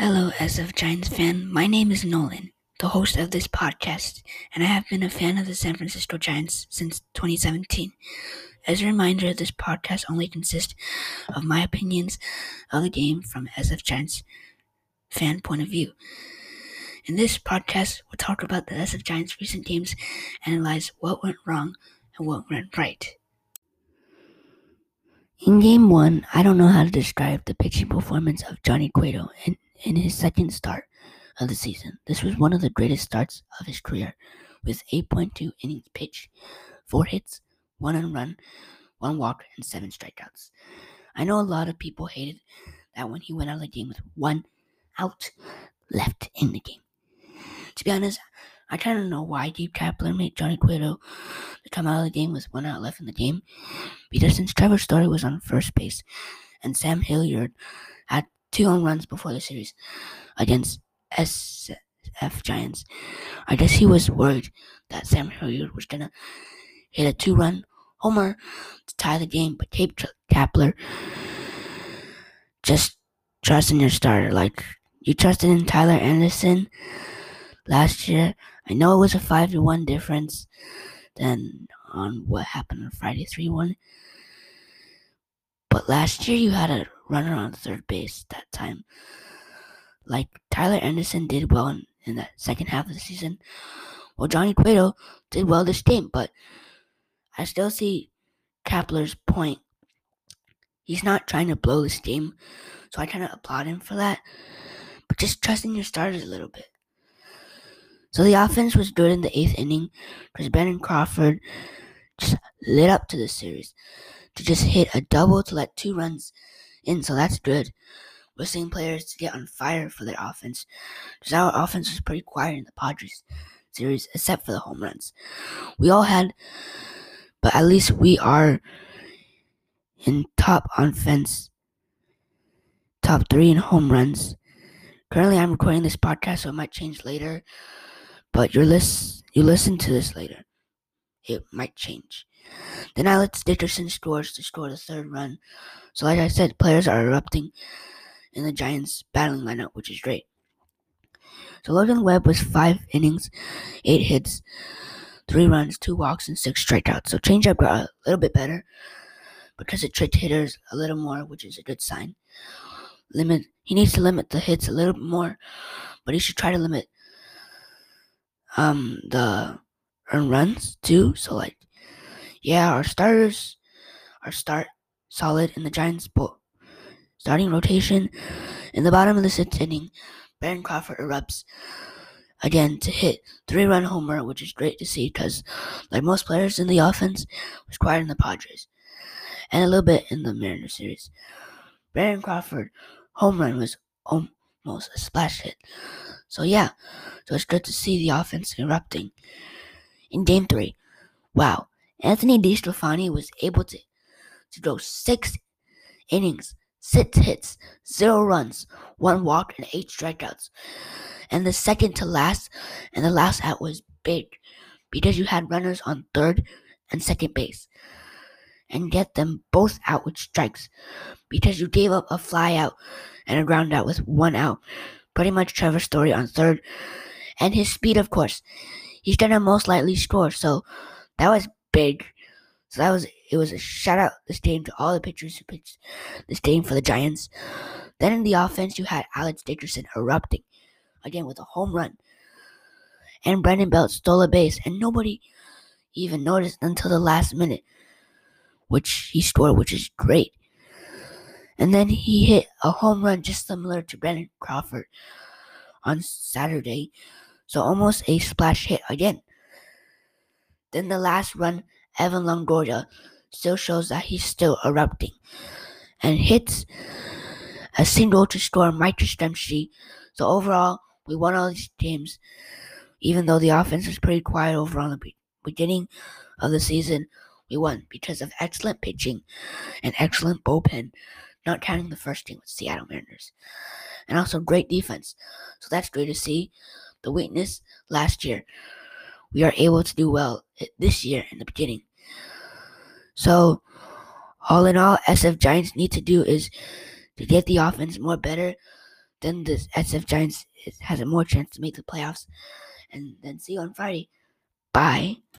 Hello, SF Giants fan. My name is Nolan, the host of this podcast, and I have been a fan of the San Francisco Giants since 2017. As a reminder, this podcast only consists of my opinions of the game from SF Giants fan point of view. In this podcast, we'll talk about the SF Giants' recent games, analyze what went wrong and what went right. In game one, I don't know how to describe the pitching performance of Johnny Cueto in, in his second start of the season. This was one of the greatest starts of his career, with 8.2 innings pitched, 4 hits, 1 unrun, 1 walk, and 7 strikeouts. I know a lot of people hated that when he went out of the game with 1 out left in the game. To be honest, I kind of know why Gabe Kapler made Johnny Cueto to come out of the game with one out left in the game. Because since Trevor Story was on first base and Sam Hilliard had two home runs before the series against SF Giants. I guess he was worried that Sam Hilliard was going to hit a two run homer to tie the game, but Gabe Kapler just trust in your starter. Like, you trusted in Tyler Anderson last year. I know it was a 5 to 1 difference than on what happened on Friday 3 1 last year you had a runner on third base that time. Like Tyler Anderson did well in, in the second half of the season. Well Johnny Cueto did well this game, but I still see Kapler's point. He's not trying to blow this game, so I kind of applaud him for that. But just trusting your starters a little bit. So the offense was good in the eighth inning because Brandon Crawford just lit up to the series to just hit a double to let two runs in. So that's good. We're seeing players to get on fire for their offense because our offense was pretty quiet in the Padres series except for the home runs. We all had, but at least we are in top offense, top three in home runs. Currently, I'm recording this podcast, so it might change later. But you list you listen to this later. It might change. Then Alex Dickerson scores to score the third run. So like I said, players are erupting in the Giants battling lineup, which is great. So Logan Webb was five innings, eight hits, three runs, two walks, and six strikeouts. So changeup got a little bit better because it tricked hitters a little more, which is a good sign. Limit he needs to limit the hits a little bit more, but he should try to limit um the earn runs too. So like, yeah, our starters, are start solid in the Giants'. Starting rotation in the bottom of the sixth inning, Brandon Crawford erupts again to hit three-run homer, which is great to see because, like most players in the offense, was quiet in the Padres and a little bit in the Mariners series. Brandon Crawford home run was almost a splash hit. So yeah, so it's good to see the offense erupting. In game three, wow, Anthony DeSclafani was able to, to go six innings, six hits, zero runs, one walk, and eight strikeouts. And the second to last, and the last out was big because you had runners on third and second base and get them both out with strikes because you gave up a fly out and a ground out with one out. Pretty much Trevor Story on third. And his speed, of course. He's gonna most likely score, so that was big. So that was it was a shout out this game to all the pitchers who pitched this game for the Giants. Then in the offense you had Alex Dickerson erupting again with a home run. And Brandon Belt stole a base and nobody even noticed until the last minute which he scored, which is great. And then he hit a home run just similar to Brandon Crawford on Saturday, so almost a splash hit again. Then the last run, Evan Longoria still shows that he's still erupting and hits a single to score Mike Yastrzemski. So overall, we won all these games, even though the offense was pretty quiet overall in the beginning of the season. We won because of excellent pitching and excellent bullpen, not counting the first game with Seattle Mariners. And also great defense. So that's great to see. The weakness last year, we are able to do well this year in the beginning. So, all in all, SF Giants need to do is to get the offense more better then the SF Giants has a more chance to make the playoffs. And then see you on Friday. Bye.